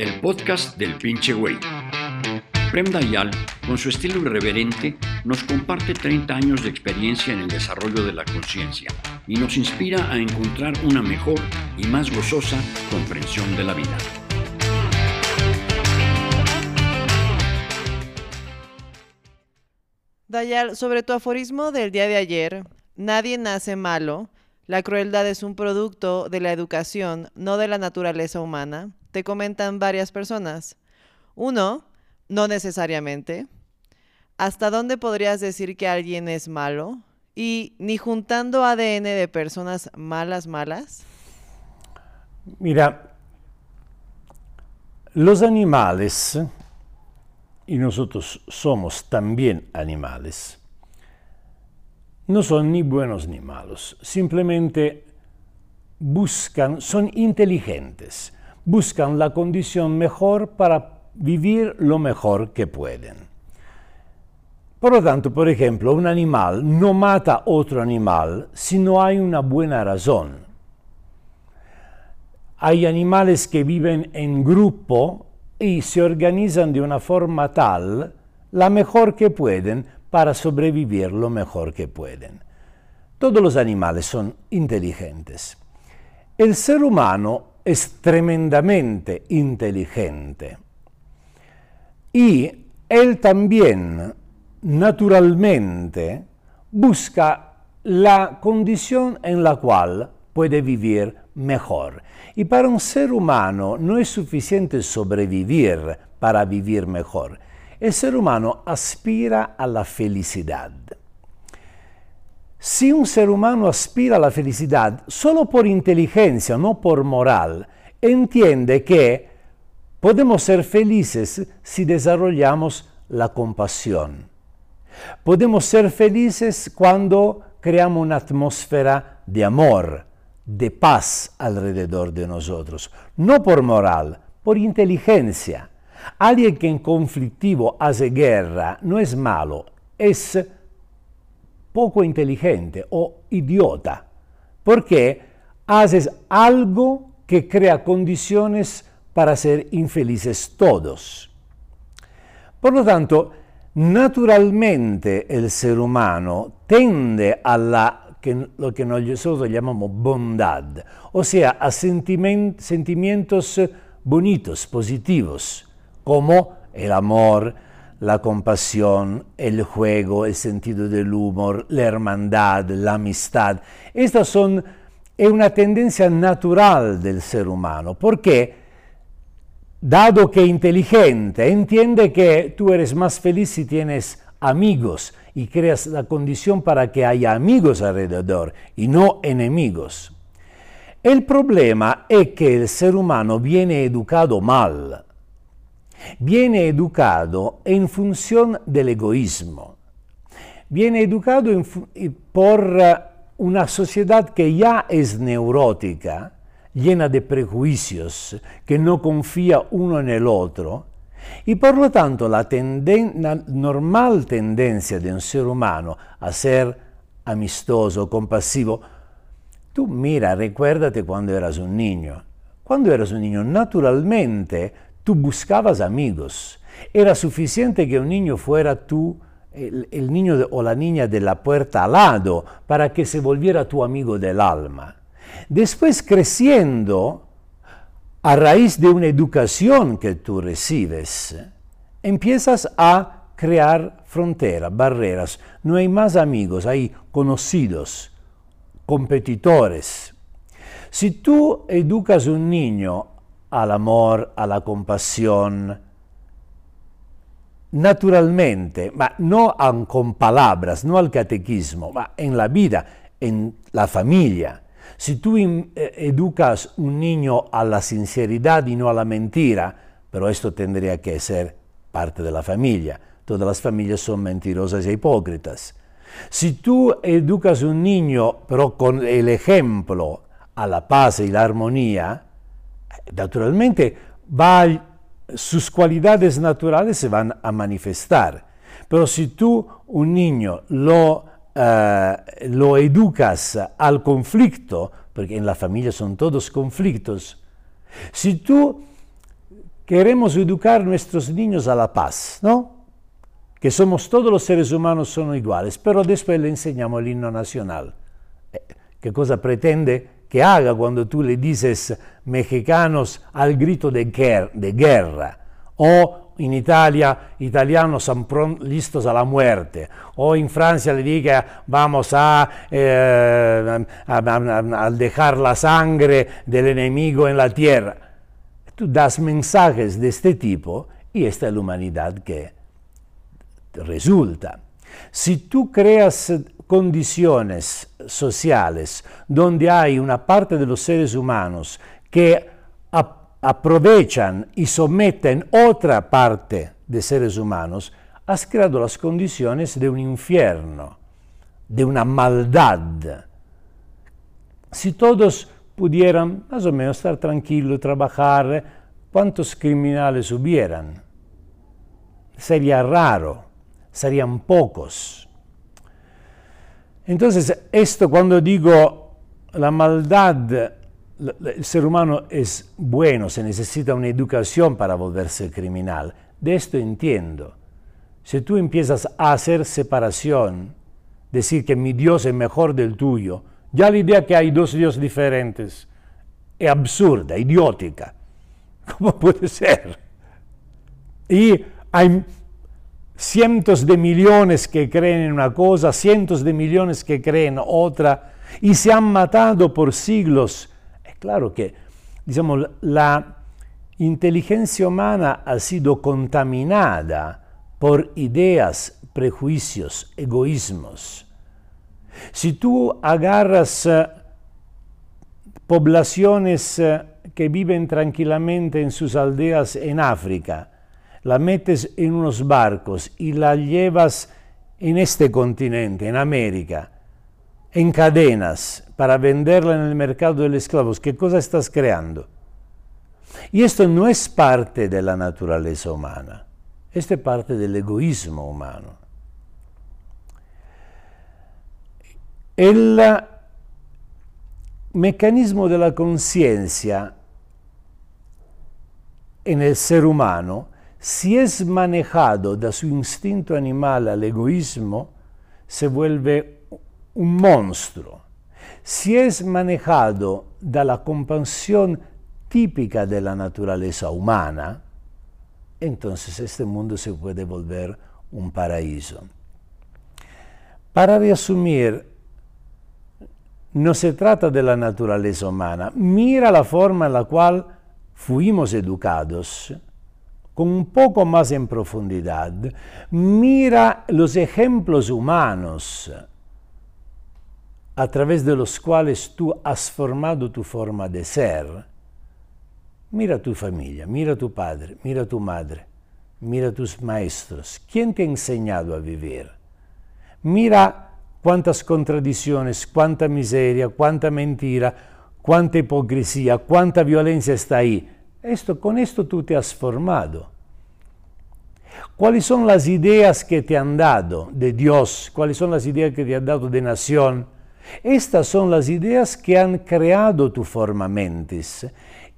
el podcast del pinche güey. Prem Dayal, con su estilo irreverente, nos comparte 30 años de experiencia en el desarrollo de la conciencia y nos inspira a encontrar una mejor y más gozosa comprensión de la vida. Dayal, sobre tu aforismo del día de ayer, nadie nace malo, la crueldad es un producto de la educación, no de la naturaleza humana, te comentan varias personas. Uno, no necesariamente. ¿Hasta dónde podrías decir que alguien es malo? Y ni juntando ADN de personas malas, malas. Mira, los animales, y nosotros somos también animales, no son ni buenos ni malos, simplemente buscan, son inteligentes, buscan la condición mejor para vivir lo mejor que pueden. Por lo tanto, por ejemplo, un animal no mata otro animal si no hay una buena razón. Hay animales que viven en grupo y se organizan de una forma tal, la mejor que pueden, para sobrevivir lo mejor que pueden. Todos los animales son inteligentes. El ser humano es tremendamente inteligente y él también naturalmente busca la condición en la cual puede vivir mejor. Y para un ser humano no es suficiente sobrevivir para vivir mejor el ser humano aspira a la felicidad. Si un ser humano aspira a la felicidad solo por inteligencia, no por moral, entiende que podemos ser felices si desarrollamos la compasión. Podemos ser felices cuando creamos una atmósfera de amor, de paz alrededor de nosotros, no por moral, por inteligencia. Alguien que en conflictivo hace guerra no es malo, es poco inteligente o idiota, porque haces algo que crea condiciones para ser infelices todos. Por lo tanto, naturalmente el ser humano tende a la, lo que nosotros llamamos bondad, o sea, a sentimientos bonitos, positivos como el amor, la compasión, el juego, el sentido del humor, la hermandad, la amistad. Estas son una tendencia natural del ser humano, porque dado que es inteligente, entiende que tú eres más feliz si tienes amigos y creas la condición para que haya amigos alrededor y no enemigos. El problema es que el ser humano viene educado mal viene educado en función del egoísmo. Viene educado por eh, una sociedad que ya es neurótica, llena de prejuicios, que no confía uno en el otro, y por lo tanto la, la normal tendencia de un ser humano a ser amistoso, compasivo, tú mira, recuérdate cuando eras un niño. Cuando eras un niño, naturalmente Tú buscabas amigos. Era suficiente que un niño fuera tú, el, niño o la niña de la puerta al lado, para que se volviera tu amigo del alma. Después creciendo, a raíz de una educación que tú recibes, empiezas a crear fronteras, barreras. No hay más amigos, hay conocidos, competidores. Si tú educas un niño al amor, a la compasión, naturalmente, ma no con palabras, no al catequismo, ma en la vida, en la familia. Si tú eh, educas un niño a la sinceridad y no a la mentira, pero esto tendría que ser parte de la familia. Todas las familias son mentirosas e hipócritas. Si tú educas un niño, pero con el ejemplo, a la paz y la armonía, naturalmente va, sus cualidades naturales se van a manifestar. Pero si tú un niño lo, eh, lo educas al conflicto, porque en la familia son todos conflictos, si tú queremos educar nuestros niños a la paz, ¿no? Que somos todos los seres humanos son iguales, pero después le enseñamos el himno nacional. Eh, ¿Qué cosa pretende que haga cuando tú le dices mexicanos al grito de, guerra? O in Italia italianos son listos a la muerte, o en Francia le diga vamos a, eh, a, a, dejar la sangre del enemigo en la tierra. Tú das mensajes de este tipo y esta es la humanidad que resulta. Si tú creas condiciones sociales donde hay una parte de los seres humanos que aprovechan y someten otra parte de seres humanos, has creado las condiciones de un infierno, de una maldad. Si todos pudieran más o menos estar tranquilos, trabajar, ¿cuántos criminales hubieran? Sería raro, serían pocos. Entonces, esto cuando digo la maldad el ser humano es bueno, se necesita una educación para volverse criminal. De esto entiendo. Si tú empiezas a hacer separación, decir que mi Dios es mejor del tuyo, ya la idea que hay dos dioses diferentes es absurda, idiótica. ¿Cómo puede ser? Y hay cientos de millones que creen en una cosa, cientos de millones que creen en otra, y se han matado por siglos Claro que, digamos, la inteligencia humana ha sido contaminada por ideas, prejuicios, egoísmos. Si tú agarras eh, poblaciones eh, que viven tranquilamente en sus aldeas en África, la metes en unos barcos y la llevas en este continente, en América, en cadenas para venderla en el mercado de los esclavos, ¿qué cosa estás creando? Y esto no es parte de la naturaleza humana, esto es parte del egoísmo humano. El mecanismo de la conciencia en el ser humano, si es manejado da su instinto animal al egoísmo, se vuelve un monstruo. Si es manejado da la compasión típica de la naturaleza humana, entonces este mundo se puede volver un paraíso. Para resumir, no se trata de la naturaleza humana, mira la forma en la cual fuimos educados, con un poco más en profundidad, mira los ejemplos humanos a través de los cuales tú has formado tu forma de ser, mira tu familia, mira tu padre, mira tu madre, mira tus maestros. ¿Quién te ha enseñado a vivir? Mira cuántas contradicciones, cuánta miseria, cuánta mentira, cuánta hipocresía, cuánta violencia está ahí. Esto, con esto tú te has formado. ¿Cuáles son las ideas que te han dado de Dios? ¿Cuáles son las ideas que te han dado de nación? Estas son las ideas que han creado tu forma mentis.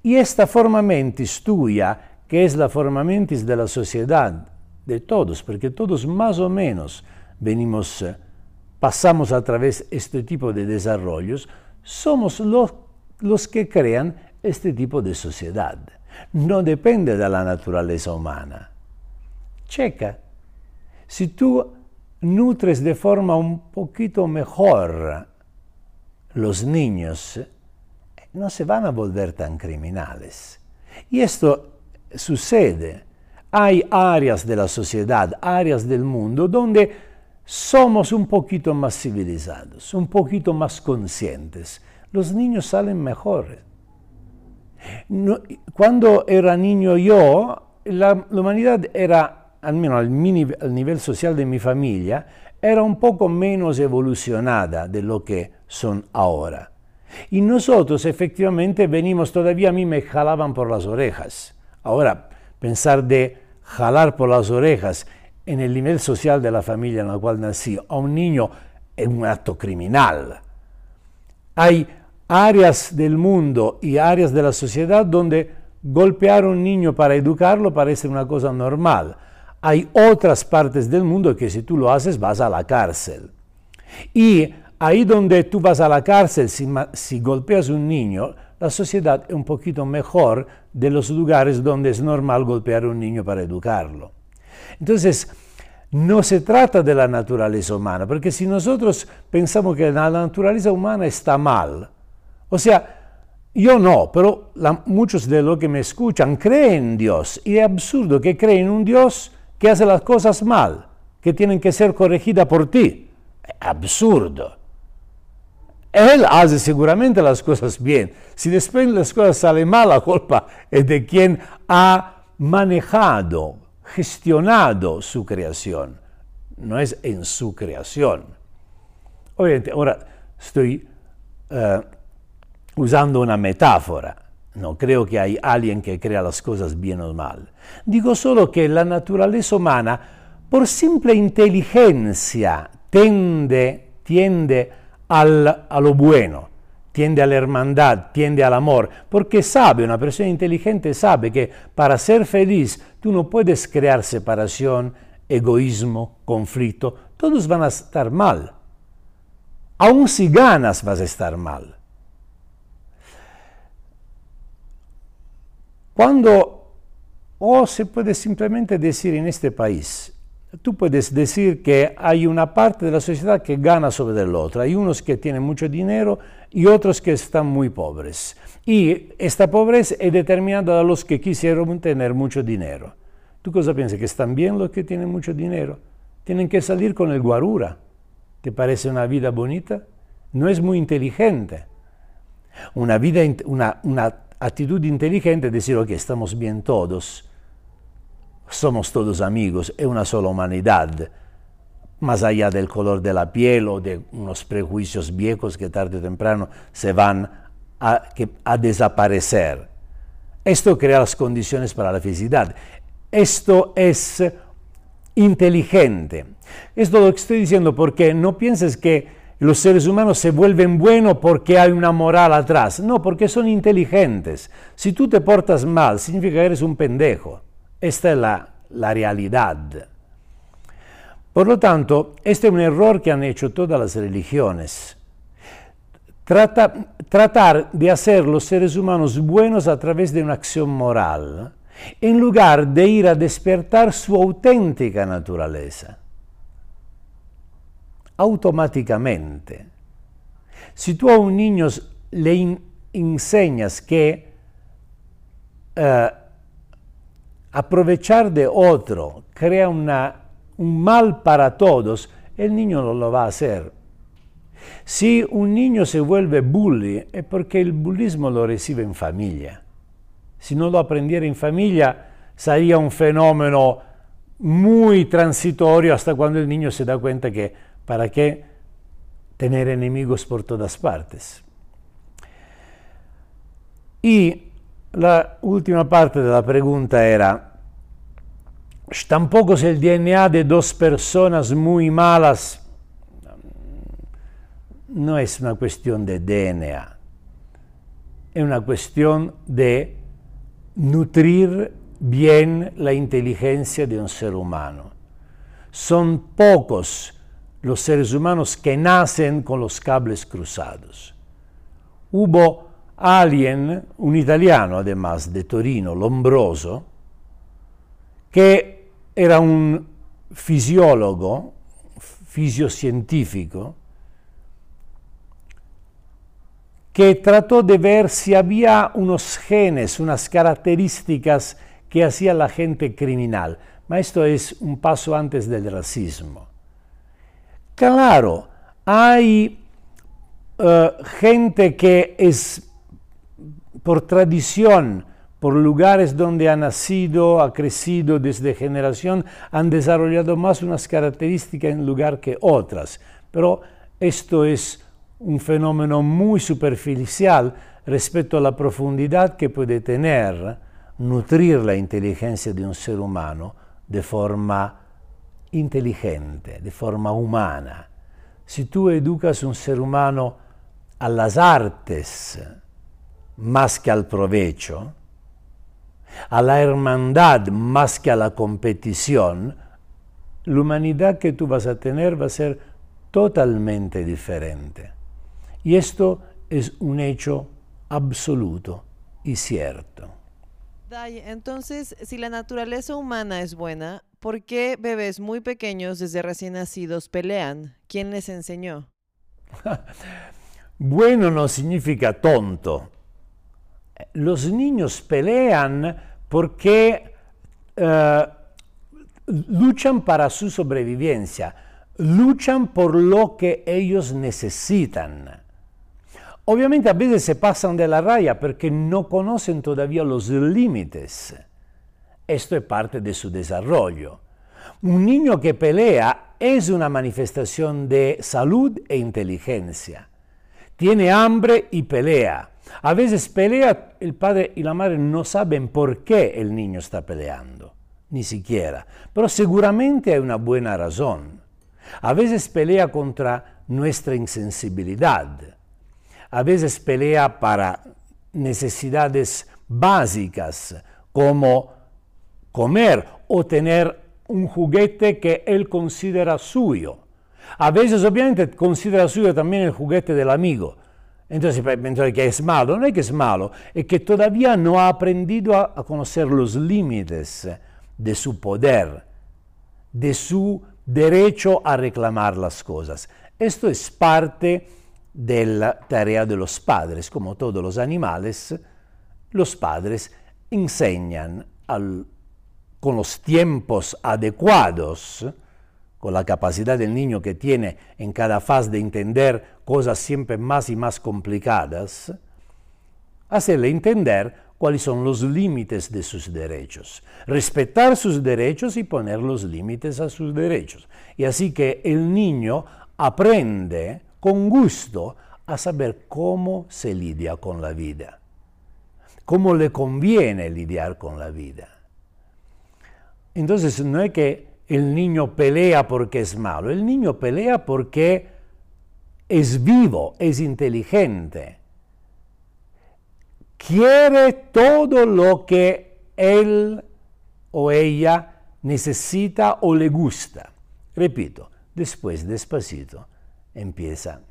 Y esta forma mentis tuya, que es la forma mentis de la sociedad, de todos, porque todos más o menos venimos, eh, pasamos a través de este tipo de desarrollos, somos los, los que crean este tipo de sociedad. No depende de la naturaleza humana. Checa, si tú nutres de forma un poquito mejor los niños no se van a volver tan criminales. Y esto sucede. Hay áreas de la sociedad, áreas del mundo donde somos un poquito más civilizados, un poquito más conscientes. Los niños salen mejores. Cuando era niño yo, la, humanidad era, al al, al nivel social de mi familia, era un poco menos evolucionada de lo que son ahora. Y nosotros efectivamente venimos, todavía a mí me jalaban por las orejas. Ahora, pensar de jalar por las orejas en el nivel social de la familia en la cual nací a un niño es un acto criminal. Hay áreas del mundo y áreas de la sociedad donde golpear a un niño para educarlo parece una cosa normal. Hay otras partes del mundo que si tú lo haces vas a la cárcel. Y ahí donde tú vas a la cárcel, si, golpeas a un niño, la sociedad es un poquito mejor de los lugares donde es normal golpear a un niño para educarlo. Entonces, no se trata de la naturaleza humana, porque si nosotros pensamos que la naturaleza humana está mal, o sea, yo no, pero muchos de los que me escuchan creen en Dios y es absurdo que creen en un Dios que hace las cosas mal, que tienen que ser corregidas por ti. Absurdo. Él hace seguramente las cosas bien. Si después las cosas salen mal, la culpa es de quien ha manejado, gestionado su creación. No es en su creación. Obviamente, ahora estoy uh, usando una metáfora. No creo que hay alguien que crea las cosas bien o mal. Digo solo que la naturaleza humana, por simple inteligencia, tiende, tiende al, a lo bueno, tiende a la hermandad, tiende al amor, porque sabe, una persona inteligente sabe que para ser feliz tú no puedes crear separación, egoísmo, conflicto, todos van a estar mal. Aun si ganas vas a estar mal. Cuando, o se puede simplemente decir en este país, tú puedes decir que hay una parte de la sociedad que gana sobre el otro. Hay unos que tienen mucho dinero y otros que están muy pobres. Y esta pobreza es determinada de los que quisieron tener mucho dinero. ¿Tú cosa piensas? ¿Que están bien los que tienen mucho dinero? Tienen que salir con el guarura. ¿Te parece una vida bonita? No es muy inteligente. Una, vida, una, una actitud inteligente es decir, ok, estamos bien todos, somos todos amigos, es una sola humanidad, más allá del color de la piel o de unos prejuicios viejos que tarde o temprano se van a, desaparecer. Esto crea las condiciones para la felicidad. Esto es inteligente. Esto lo estoy diciendo porque no pienses que los seres humanos se vuelven buenos porque hay una moral atrás. No, porque son inteligentes. Si tú te portas mal, significa que eres un pendejo. Esta es la, realidad. Por lo tanto, este es un error que han hecho todas las religiones. Trata, tratar de hacer los seres humanos buenos a través de una acción moral, en lugar de ir a despertar su auténtica naturaleza automáticamente. Si tú a un niño le enseñas que uh, aprovechar de otro crea un mal para todos, el niño no lo va a hacer. Si un niño se vuelve bully es porque el bullismo lo recibe en familia. Si no lo aprendiera en familia, sería un fenómeno muy transitorio hasta cuando el niño se da cuenta que ¿Para qué tener enemigos por todas partes? Y la última parte de la pregunta era, tampoco si el DNA de dos personas muy malas no es una cuestión de DNA, es una cuestión de nutrir bien la inteligencia de un ser humano. Son pocos los seres humanos que nacen con los cables cruzados. Hubo alguien, un italiano además de Torino, Lombroso, que era un fisiólogo, fisiocientífico, que trató de ver si había unos genes, unas características que hacía la gente criminal. Ma esto es un paso antes del racismo. Claro, hay uh, gente que es por tradición, por lugares donde ha nacido, ha crecido desde generación, han desarrollado más unas características en lugar que otras. Pero esto es un fenómeno muy superficial respecto a la profundidad que puede tener nutrir la inteligencia de un ser humano de forma inteligente, de forma humana. Si tú educas un ser humano a las artes más que al provecho, a la hermandad más que a la competición, la humanidad que tú vas a tener va a ser totalmente diferente. Y esto es un hecho absoluto y cierto. Entonces, si la naturaleza humana es buena, ¿por qué bebés muy pequeños desde recién nacidos pelean? ¿Quién les enseñó? bueno no significa tonto. Los niños pelean porque uh, luchan para su sobrevivencia, luchan por lo que ellos necesitan. Obviamente a veces se pasan de la raya porque no conocen todavía los límites. Esto es parte de su desarrollo. Un niño que pelea es una manifestación de salud e inteligencia. Tiene hambre y pelea. A veces pelea, el padre y la madre no saben por qué el niño está peleando, ni siquiera, pero seguramente hay una buena razón. A veces pelea contra nuestra insensibilidad. A veces pelea para necesidades básicas como comer o tener un juguete que él considera suyo. A veces obviamente considera suyo también el juguete del amigo. Entonces, entonces que es malo, no es que es malo, es que todavía no ha aprendido a, a conocer los límites de su poder, de su derecho a reclamar las cosas. Esto es parte de la tarea de los padres. Como todos los animales, los padres enseñan con los tiempos adecuados, con la capacidad del niño que tiene en cada fase de entender cosas siempre más y más complicadas, hacerle entender cuáles son los límites de sus derechos, respetar sus derechos y poner los límites a sus derechos. Y así que el niño aprende con gusto a saber cómo se lidia con la vida, cómo le conviene lidiar con la vida. Entonces no es que el niño pelea porque es malo, el niño pelea porque es vivo, es inteligente quiere todo lo que él o ella necesita o le gusta. Repito, después despacito empieza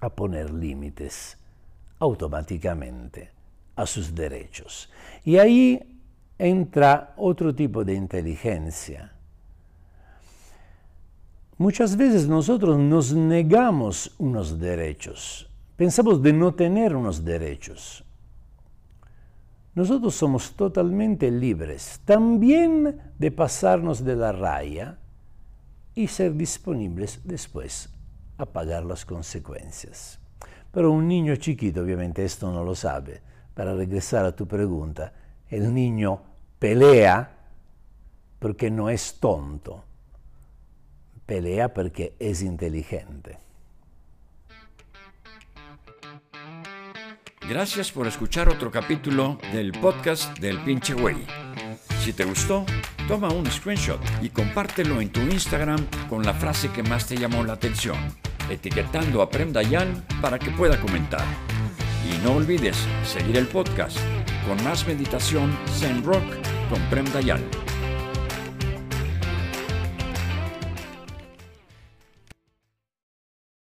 a poner límites automáticamente a sus derechos. Y ahí entra otro tipo de inteligencia. Muchas veces nosotros nos negamos unos derechos, pensamos de no tener unos derechos. Nosotros somos totalmente libres también de pasarnos de la raya y ser disponibles después a pagar las consecuencias. Pero un niño chiquito obviamente esto no lo sabe. Para regresar a tu pregunta, el niño pelea porque no es tonto, pelea porque es inteligente. Gracias por escuchar otro capítulo del podcast del pinche güey. Si te gustó, toma un screenshot y compártelo en tu Instagram con la frase que más te llamó la atención, etiquetando a Prem Dayan para que pueda comentar. Y no olvides seguir el podcast con más meditación Zen Rock con Prem Dayan.